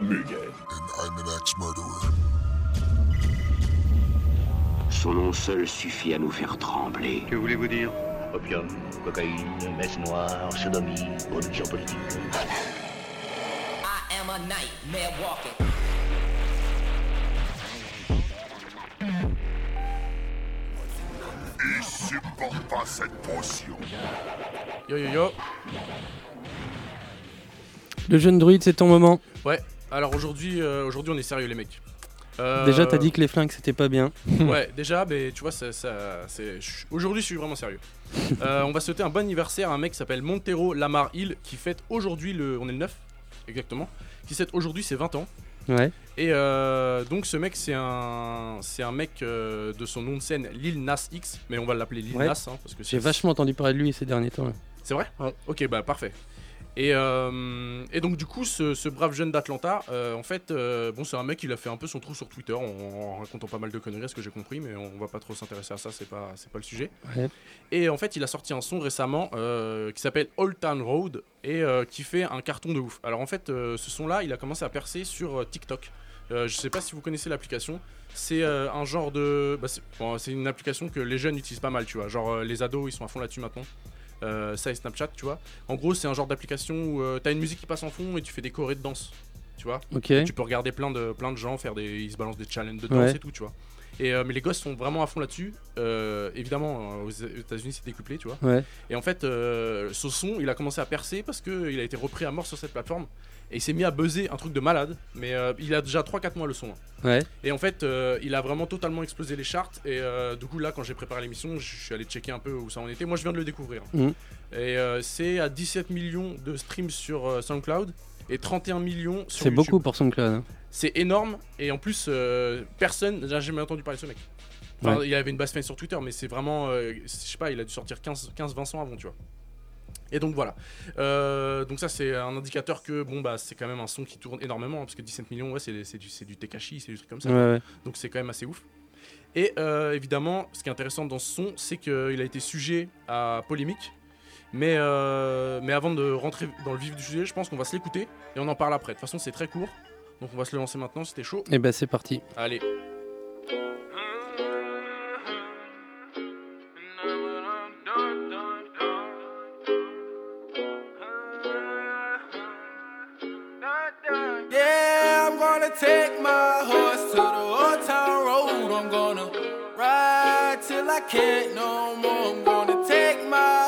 Mugen. and I'm an ex-murderer. Son nom seul suffit à nous faire trembler. Que voulez-vous dire? Opium, cocaïne, messe noire, sodomie, production politique. I am a nightmare walking. Il supporte pas cette potion. Yo yo yo. Le jeune druide, c'est ton moment. Ouais. Alors aujourd'hui, euh, aujourd'hui on est sérieux les mecs. Euh, Déjà, t'as dit que les flingues, c'était pas bien. Ouais, déjà, mais tu vois, ça, ça- c'est- aujourd'hui je suis vraiment sérieux. Euh, on va souhaiter un bon anniversaire à un mec qui s'appelle Montero Lamar Hill qui fête aujourd'hui le. On est le 9 exactement. Qui fête aujourd'hui ses 20 ans. Ouais. Et euh, donc ce mec c'est un c'est un mec euh, de son nom de scène Lil Nas X, mais on va l'appeler Lil Ouais. Nas hein, parce que J'ai c'est vachement entendu parler de lui ces derniers temps. là. c'est vrai? Ouais. Ok, bah parfait. Et, euh, et donc du coup, ce, ce brave jeune d'Atlanta, euh, en fait, euh, bon, c'est un mec, il a fait un peu son trou sur Twitter en, en racontant pas mal de conneries, ce que j'ai compris, mais on va pas trop s'intéresser à ça, c'est pas, c'est pas le sujet. Ouais. Et en fait, il a sorti un son récemment qui s'appelle Old Town Road et qui fait un carton de ouf. Alors en fait, ce son-là, il a commencé à percer sur TikTok. Je sais pas si vous connaissez l'application. C'est un genre de. bah, c'est bon, une application que les jeunes utilisent pas mal, tu vois. Genre les ados, ils sont à fond là-dessus maintenant. Euh, ça et Snapchat, tu vois. En gros, c'est un genre d'application où euh, t'as une musique qui passe en fond et tu fais des chorés de danse, tu vois. Ok. Tu peux regarder plein de, plein de gens faire des. Ils se balancent des challenges de danse Ouais. et tout, tu vois. Et, euh, mais les gosses sont vraiment à fond là-dessus. Euh, évidemment, euh, aux États-Unis, c'est décuplé, tu vois. Ouais. Et en fait, euh, ce son, il a commencé à percer parce qu'il a été repris à mort sur cette plateforme. Et il s'est mis à buzzer un truc de malade. Mais il a déjà 3-4 mois le son. hein. Ouais. Et en fait, il a vraiment totalement explosé les charts. Et du coup, là, quand j'ai préparé l'émission, je suis allé checker un peu où ça en était. Moi, je viens de le découvrir. Mhm. Et c'est à 17 millions de streams sur SoundCloud et 31 millions sur C'est beaucoup pour son clan. hein. C'est énorme. Et en plus, euh, personne n'a jamais entendu parler de ce mec. Enfin, il avait une basse fan sur Twitter, mais c'est vraiment. euh, je sais pas, il a dû sortir 15-20 ans avant, tu vois. Et donc voilà. Euh, donc ça c'est un indicateur que bon bah c'est quand même un son qui tourne énormément hein, parce que 17 millions ouais c'est c'est du c'est du Tekashi c'est du truc comme ça. Ouais, ouais. Donc c'est quand même assez ouf. Et euh, évidemment, ce qui est intéressant dans ce son, c'est qu'il a été sujet à polémique. Mais, euh, mais avant de rentrer dans le vif du sujet, je pense qu'on va se l'écouter et on en parle après. De toute façon, c'est très court. Donc on va se le lancer maintenant, c'était chaud. Et bah, c'est parti. Allez. Yeah, I'm gonna take my horse to the old town road. I'm gonna ride till I can't no more. I'm gonna take my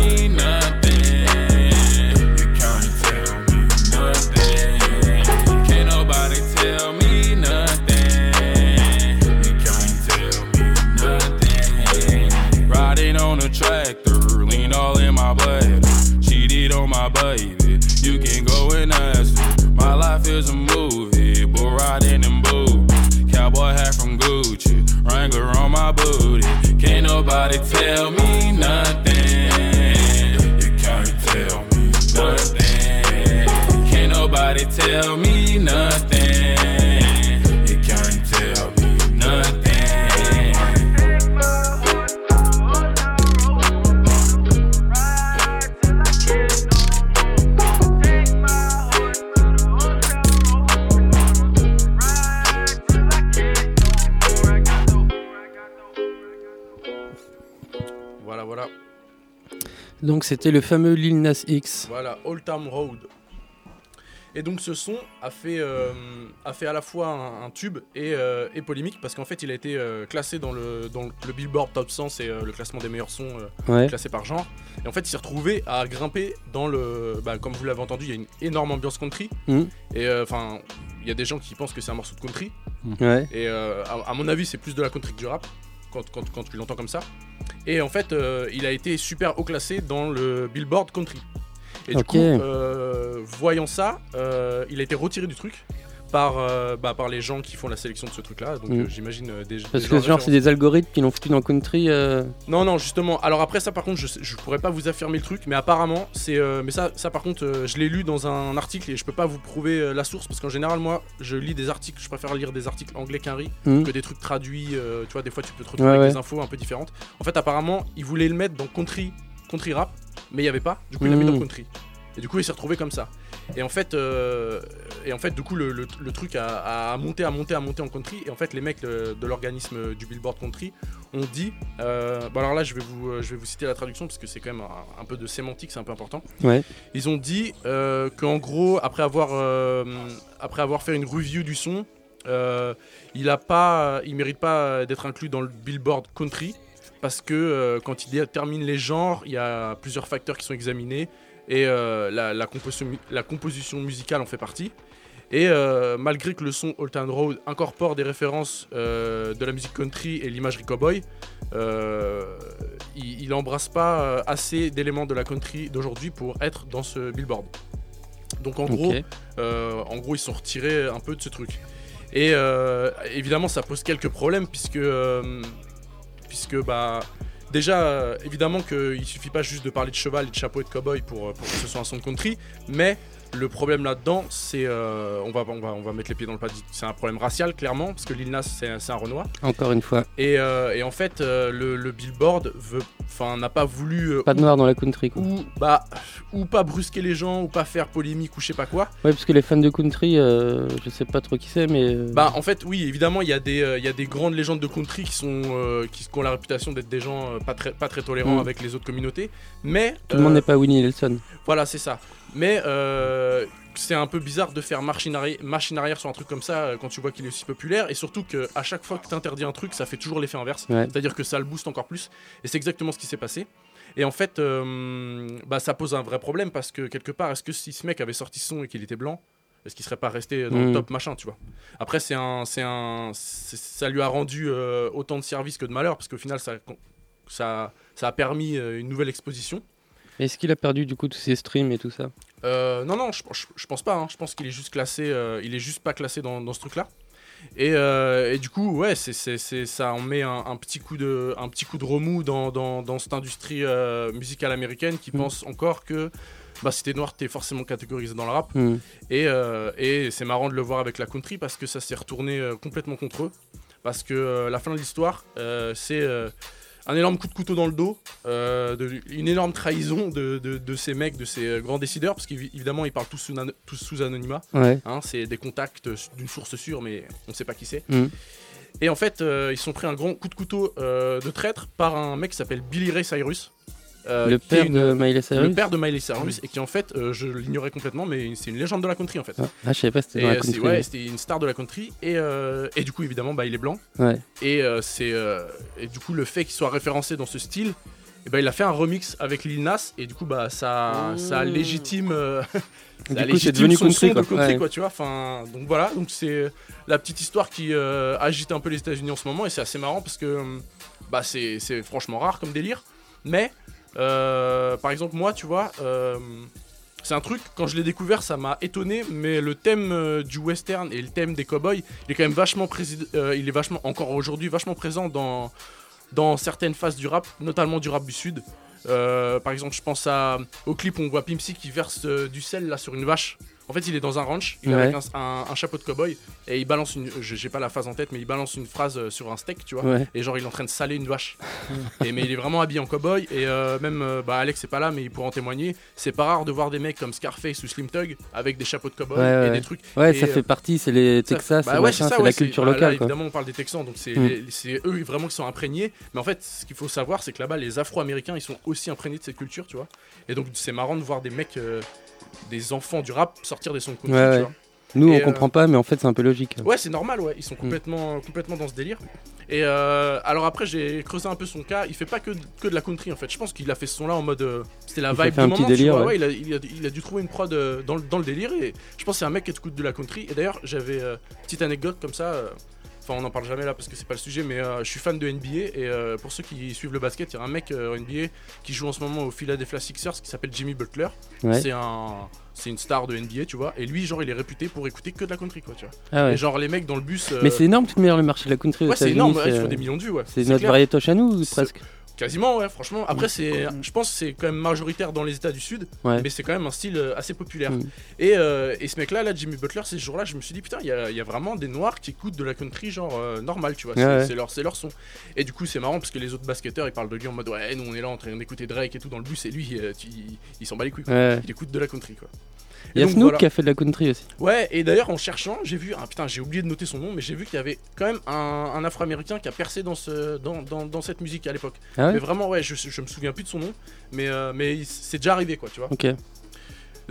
booty. Can't nobody tell me nothing. You can't tell me nothing. Can't nobody tell me Voilà. Donc, c'était le fameux Lil Nas X. Voilà, Old Town Road. Et donc ce son a fait, euh, a fait à la fois un, un tube et, euh, et polémique parce qu'en fait il a été euh, classé dans le, dans le Billboard Top 100, c'est le classement des meilleurs sons Ouais. classé par genre. Et en fait il s'est retrouvé à grimper dans le... Bah, comme vous l'avez entendu, il y a une énorme ambiance country. Mhm. Et enfin, il y a des gens qui pensent que c'est un morceau de country. Ouais. Et à, à mon avis, c'est plus de la country que du rap, quand, quand, quand tu l'entends comme ça. Et en fait, euh, il a été super haut classé dans le Billboard Country. Et du coup, euh, voyant ça, euh, il a été retiré du truc. Par, euh, bah, par les gens qui font la sélection de ce truc-là. Donc Mm. euh, j'imagine euh, des, Parce des que genre, c'est des algorithmes qui l'ont foutu dans Country. euh, Non, non, justement. Alors après ça, par contre, je, je pourrais pas vous affirmer le truc, mais apparemment, c'est. euh, mais ça, ça, par contre, je l'ai lu dans un article et je peux pas vous prouver la source parce qu'en général, moi, je lis des articles. Je préfère lire des articles anglais qu'un riz hmm. que des trucs traduits. tu vois, des fois, tu peux te retrouver Ouais, avec ouais. des infos un peu différentes. En fait, apparemment, ils voulaient le mettre dans country, country rap, mais il y avait pas. Du coup, il l'a mis dans Mm. country. Et du coup, il s'est retrouvé comme ça. Et en fait, euh, et en fait, du coup, le, le- le truc a, a monté, a monté, a monté en country. Et en fait, les mecs de l'organisme du Billboard Country ont dit. euh, bon, alors là, je vais vous, euh, je vais vous citer la traduction parce que c'est quand même un, un peu de sémantique, c'est un peu important. Ouais. Ils ont dit euh, qu'en gros, après avoir, après avoir fait une review du son, il a pas, il mérite pas d'être inclus dans le Billboard Country parce que euh, quand il détermine les genres, il y a plusieurs facteurs qui sont examinés et euh, la, la composition, mu- la composition musicale en fait partie. Et euh, malgré que le son Old Town Road incorpore des références de la musique country et l'imagerie cowboy, il, il embrasse pas assez d'éléments de la country d'aujourd'hui pour être dans ce billboard. Donc en gros, euh, en gros, ils sont retirés un peu de ce truc. Et euh, évidemment, ça pose quelques problèmes puisque, euh, puisque bah, déjà, évidemment qu'il suffit pas juste de parler de cheval et de chapeau et de cowboy pour, pour que ce soit un son de country, mais le problème là-dedans, c'est, euh, on, va, on, va, on va mettre les pieds dans le plat, c'est un problème racial clairement, parce que Lil Nas c'est un- Renoir. Encore une fois, Et, euh, et en fait, euh, le, le Billboard n'a pas voulu pas de noir dans la country. Quoi. ou, bah, ou pas brusquer les gens, ou pas faire polémique, ou je sais pas quoi. Ouais, parce que les fans de country, je sais pas trop qui c'est, mais. Bah en fait oui évidemment il y, a des, il y a des grandes légendes de country qui sont qui, qui ont la réputation d'être des gens pas très pas très tolérants Mm. avec les autres communautés mais tout le monde n'est pas Winnie Nelson. voilà c'est ça mais euh, c'est un peu bizarre de faire machine arrière, sur un truc comme ça euh, quand tu vois qu'il est aussi populaire et surtout que à chaque fois que tu interdis un truc ça fait toujours l'effet inverse Ouais. c'est à dire que ça le booste encore plus et c'est exactement ce qui s'est passé et en fait euh, bah, ça pose un vrai problème parce que quelque part est-ce que si ce mec avait sorti son et qu'il était blanc est-ce qu'il serait pas resté dans le Mm. top machin tu vois? Après c'est un c'est un c'est- ça lui a rendu euh, autant de service que de malheur parce qu'au final ça ça ça a permis euh, une nouvelle exposition Est-ce qu'il a perdu du coup tous ses streams et tout ça euh, non, non, je, je- je pense pas. hein. Je pense qu'il est juste classé. euh, il est juste pas classé dans, dans ce truc-là. Et, euh, et du coup, ouais, c'est, ça en met un, un petit coup de, un petit coup de remous dans, dans, dans cette industrie musicale américaine qui Mm. pense encore que bah, si t'es noir, t'es forcément catégorisé dans le rap. Hmm. Et, et c'est marrant de le voir avec la country parce que ça s'est retourné complètement contre eux. Parce que la fin de l'histoire, c'est un énorme coup de couteau dans le dos, euh, de- une énorme trahison de, de- de ces mecs, de ces euh, grands décideurs, parce qu'évidemment ils parlent tous sous, nan- tous sous anonymat. Ouais. hein, c'est des contacts d'une source sûre, mais on ne sait pas qui c'est. Mm. Et en fait, euh, ils sont pris un grand coup de couteau euh, de traître par un mec qui s'appelle Billy Ray Cyrus. Euh, le père une- de Miley le Cyrus père de Miley Cyrus et qui en fait, euh, je l'ignorais complètement, mais c'est une légende de la country en fait. Ah, ah, je savais pas, c'était Et dans la c'est- country. ouais, c'était une star de la country et, euh, et du coup évidemment bah, il est blanc Ouais. et euh, c'est euh, et du coup le fait qu'il soit référencé dans ce style et ben il a fait un remix avec Lil Nas et du coup bah ça ça légitime euh, Du ça coup, c'est devenu son country, son quoi. de country Ouais. quoi tu vois enfin donc voilà donc c'est la petite histoire qui euh, agite un peu les États-Unis en ce moment et c'est assez marrant parce que euh, bah c'est c'est franchement rare comme délire mais euh, par exemple moi tu vois euh, c'est un truc, quand je l'ai découvert, ça m'a étonné, mais le thème euh, du western et le thème des cowboys, il est quand même vachement euh, il est vachement, encore aujourd'hui, vachement présent dans, certaines phases du rap, notamment du rap du sud. Par exemple, je pense à, au clip où on voit Pimpsy qui verse du sel là sur une vache. En fait, il est dans un ranch, il est Ouais. avec un, un- un chapeau de cowboy et il balance une, j'ai pas la phrase en tête, mais il balance une phrase euh, sur un steak, tu vois. Ouais. Et genre, il est en train de saler une vache. et, mais il est vraiment habillé en cowboy. Et euh, même, euh, bah, Alex est pas là, mais il pourra en témoigner. C'est pas rare de voir des mecs comme Scarface ou Slim Tug avec des chapeaux de cowboy Ouais, et des trucs. Ouais, Et, ça euh, fait partie, c'est les Texas, bah c'est la culture bah là, locale. quoi. évidemment, on parle des Texans, donc c'est Mm. c'est eux vraiment qui sont imprégnés. Mais en fait, ce qu'il faut savoir, c'est que là-bas, les Afro-Américains, ils sont aussi imprégnés de cette culture, tu vois. Et donc, c'est marrant de voir des mecs, euh, des enfants du rap sortir des sons de country, Ouais, tu ouais. vois. Nous, Et, on euh, comprend pas, mais en fait, c'est un peu logique. Ouais, c'est normal, ouais. Ils Mm. sont complètement, complètement dans ce délire. Et euh, alors après, j'ai creusé un peu son cas. Il fait pas que, que de la country en fait. Je pense qu'il a fait ce son-là en mode. euh, C'était la Il vibe fait du un petit moment. tu délire, ouais. Ouais, il, a, il, a, il a dû trouver une prod euh, dans, le- dans le délire. Et je pense que c'est un mec qui écoute de la country. Et d'ailleurs, j'avais euh, petite anecdote comme ça. Enfin, on n'en parle jamais là parce que c'est pas le sujet, mais euh, je suis fan de NBA. Et euh, pour ceux qui suivent le basket, il y a un mec euh, NBA qui joue en ce moment au Philadelphia Sixers qui s'appelle Jimmy Butler. Ouais. C'est un, c'est une star de NBA, tu vois. Et lui, genre, il est réputé pour écouter que de la country, quoi, tu vois. Ah ouais. Et genre, les mecs dans le bus. euh, Mais c'est énorme tout de manière le marché de la country Ouais, c'est énorme, il faut euh, des millions de vues, ouais. C'est notre variétoche à nous, presque. Quasiment, ouais, franchement. Après, c'est, je pense que c'est quand même majoritaire dans les États du Sud, Ouais. mais c'est quand même un style euh, assez populaire. Mm. Et, euh, et ce mec-là, là, Jimmy Butler, ces jours-là, je me suis dit, putain, il y y a vraiment des noirs qui écoutent de la country, genre euh, normal, tu vois. C'est, Ouais, leur, leur son. Et du coup, c'est marrant parce que les autres basketteurs, ils parlent de lui en mode, ouais, nous, on est là en train d'écouter Drake et tout dans le bus, et lui, euh, tu- il, il s'en bat les couilles, quoi. Ouais. Il écoute de la country, quoi. Il y a Snoop voilà. qui a fait de la country aussi. Ouais, et d'ailleurs en cherchant, j'ai vu, ah putain, j'ai oublié de noter son nom, mais j'ai vu qu'il y avait quand même un, un Afro-Américain qui a percé dans, ce, dans, dans, dans cette musique à l'époque. Ah ouais mais vraiment, ouais, je, je me souviens plus de son nom, mais, euh, mais c'est déjà arrivé, quoi, tu vois. Ok.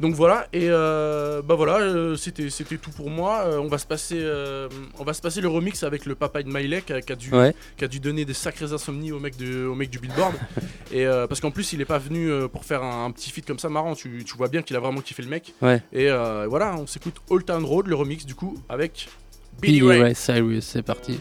Donc voilà, et euh, bah voilà, euh, c'était c'était tout pour moi. Euh, on va se passer, euh, on va se passer le remix avec le papa de Miley qui a, qui a dû, Ouais. qui a dû donner des sacrées insomnies au mec, de, au mec du Billboard. et parce qu'en plus, il est pas venu pour faire un, un petit feat comme ça marrant. Tu, tu vois bien qu'il a vraiment kiffé le mec. Ouais. Et euh, voilà, on s'écoute Old Town Road, le remix du coup, avec Billy Billy Ray. Ray Cyrus, c'est parti.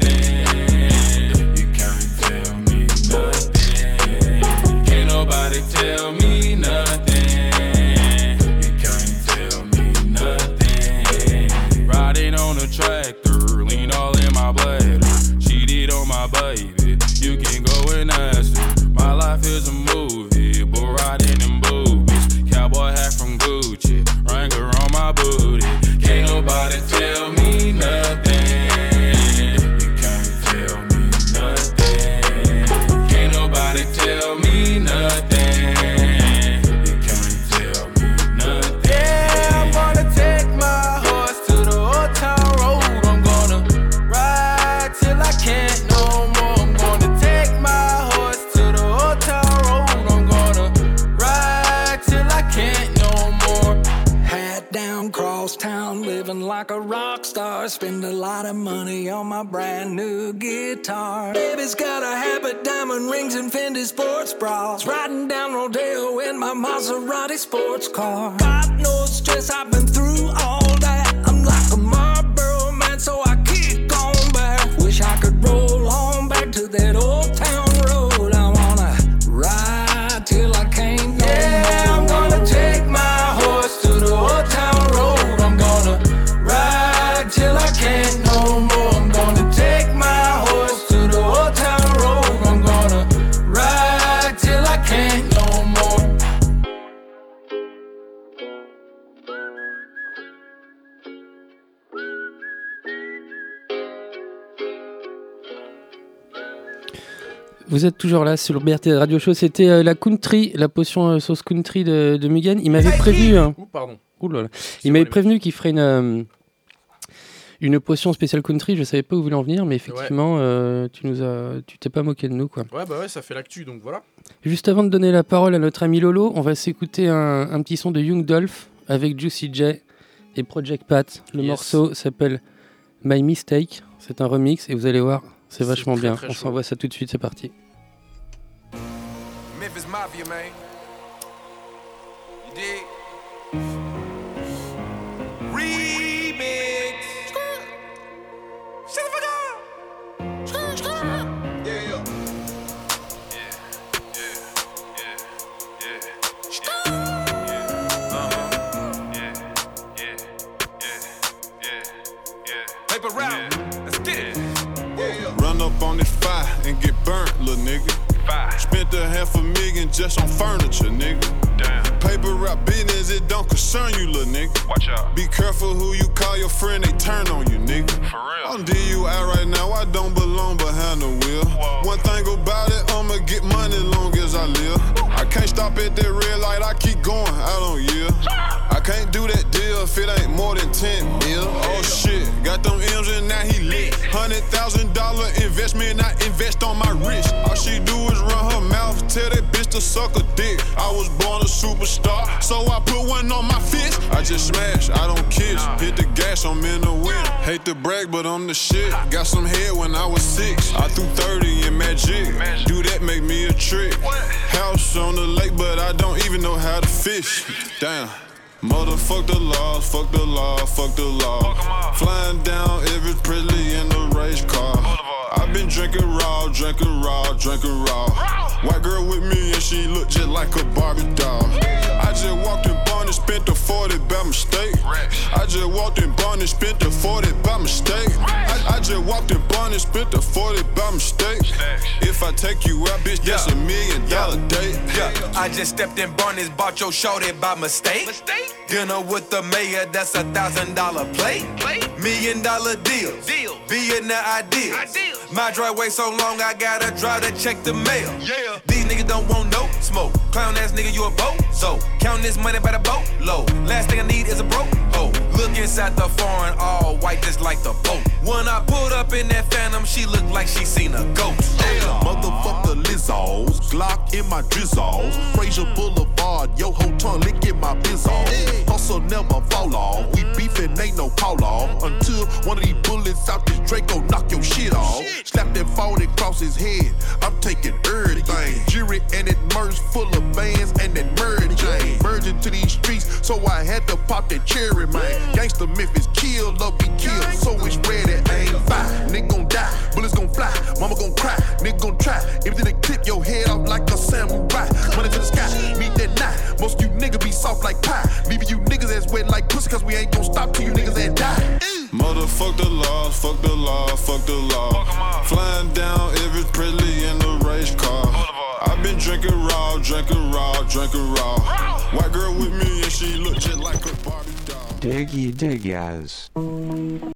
Can't nobody tell me Spend a lot of money on my brand new guitar. Baby's got a habit, diamond rings, and Fendi sports bras. Riding down Rodeo in my Maserati sports car. Got no Vous êtes toujours là sur le BRT Radio Show. C'était euh, la country, la potion euh, sauce country de, de Megan. Il m'avait prévu. hein. Ouh, pardon. Ouh là là. C'est Il m'avait prévenu qu'il ferait une, euh, une potion spéciale country. Je savais pas où vous voulez en venir, mais effectivement, euh, tu nous as, tu t'es pas moqué de nous, quoi. Ouais, bah ouais, ça fait l'actu, donc voilà. Juste avant de donner la parole à notre ami Lolo, on va s'écouter un, un petit son de Young Dolph avec Juicy J et Project Pat. Le Yes. morceau s'appelle My Mistake. C'est un remix et vous allez voir, c'est vachement très, bien. très on s'envoie ça tout de suite, c'est parti. Memphis Mafia, man. You dig? Run up fire and get burnt, little nigga. Spent a half a million just on furniture, nigga. Paper route business, it don't concern you, little nigga. Watch out. Be careful who you call your friend, they turn on you, nigga. For real. I'm DUI right now, I don't belong behind the wheel. Whoa. One thing about it, I'ma get money long as I live. I can't stop at that red light, I keep going, I don't yield. I can't do that deal, if it ain't more than 10 mil. Oh shit, got them M's and now he lit. Hundred thousand dollar investment, I invest on my wrist. All she do is suck a dick. I was born a superstar, so I put one on my fist. I just smash, I don't kiss. Hit the gas, I'm in the wind. Hate to brag, but I'm the shit. Got some head when I was six. I threw 30 in magic. Do that make me a trick. House on the lake, but I don't even know how to fish. Damn. Motherfuck the laws, fuck the law, fuck the law. Flying down every Presley in the race car. I've been drinking raw, drinking raw, drinking raw. White girl with me and she look just like a Barbie doll. I just walked in and spent the 40 by mistake. I just walked in Bond and spent the 40 by mistake. I, I just walked in Bond and spent the 40 by mistake. If I take you out, bitch, that's a million dollar date. Yeah, I just stepped in Barney's, bought your shorty by mistake. Dinner with the mayor, that's a thousand dollar plate. Million dollar deal. Deal. Being the ideal. My driveway so long, I gotta drive to check the mail. Yeah. These niggas don't want no smoke. Clown ass nigga, you a boat. So, count this money by the boat. Low. Last thing I need is a broke. Oh, look inside the foreign, all white just like the boat. When I pulled up in that phantom, she looked like she seen a ghost. Motherfucker Lizzos, Glock in my drizzles. Fraser Boulevard, yo ho tongue licking my bizzles. Hustle never fall off. We beefing, ain't no call off. Until one of these bullets out this Draco knock your shit off. Slap that 40 across his head. I'm taking everything. Jury and it merge full of bands and that merge Jane. Merging to these streets, so I had to pop that cherry, man. Gangsta Memphis, kill or be killed. So it's ready, ain't fine. Nigga gon' die, bullets gon' fly. Mama gon' cry, nigga gon' try. Everything to clip your head off like a samurai. Money to the sky, meet that night. Most you niggas be soft like pie. Leaving you niggas as wet like pussy, cause we ain't gon' stop till you niggas that die. Motherfuck the laws, fuck the law, fuck the law. Flying down every Presley in the race car. I've been drinking raw, drinking raw, drinking raw. White girl with me and she look just like a Barbie doll. Diggy Diggas.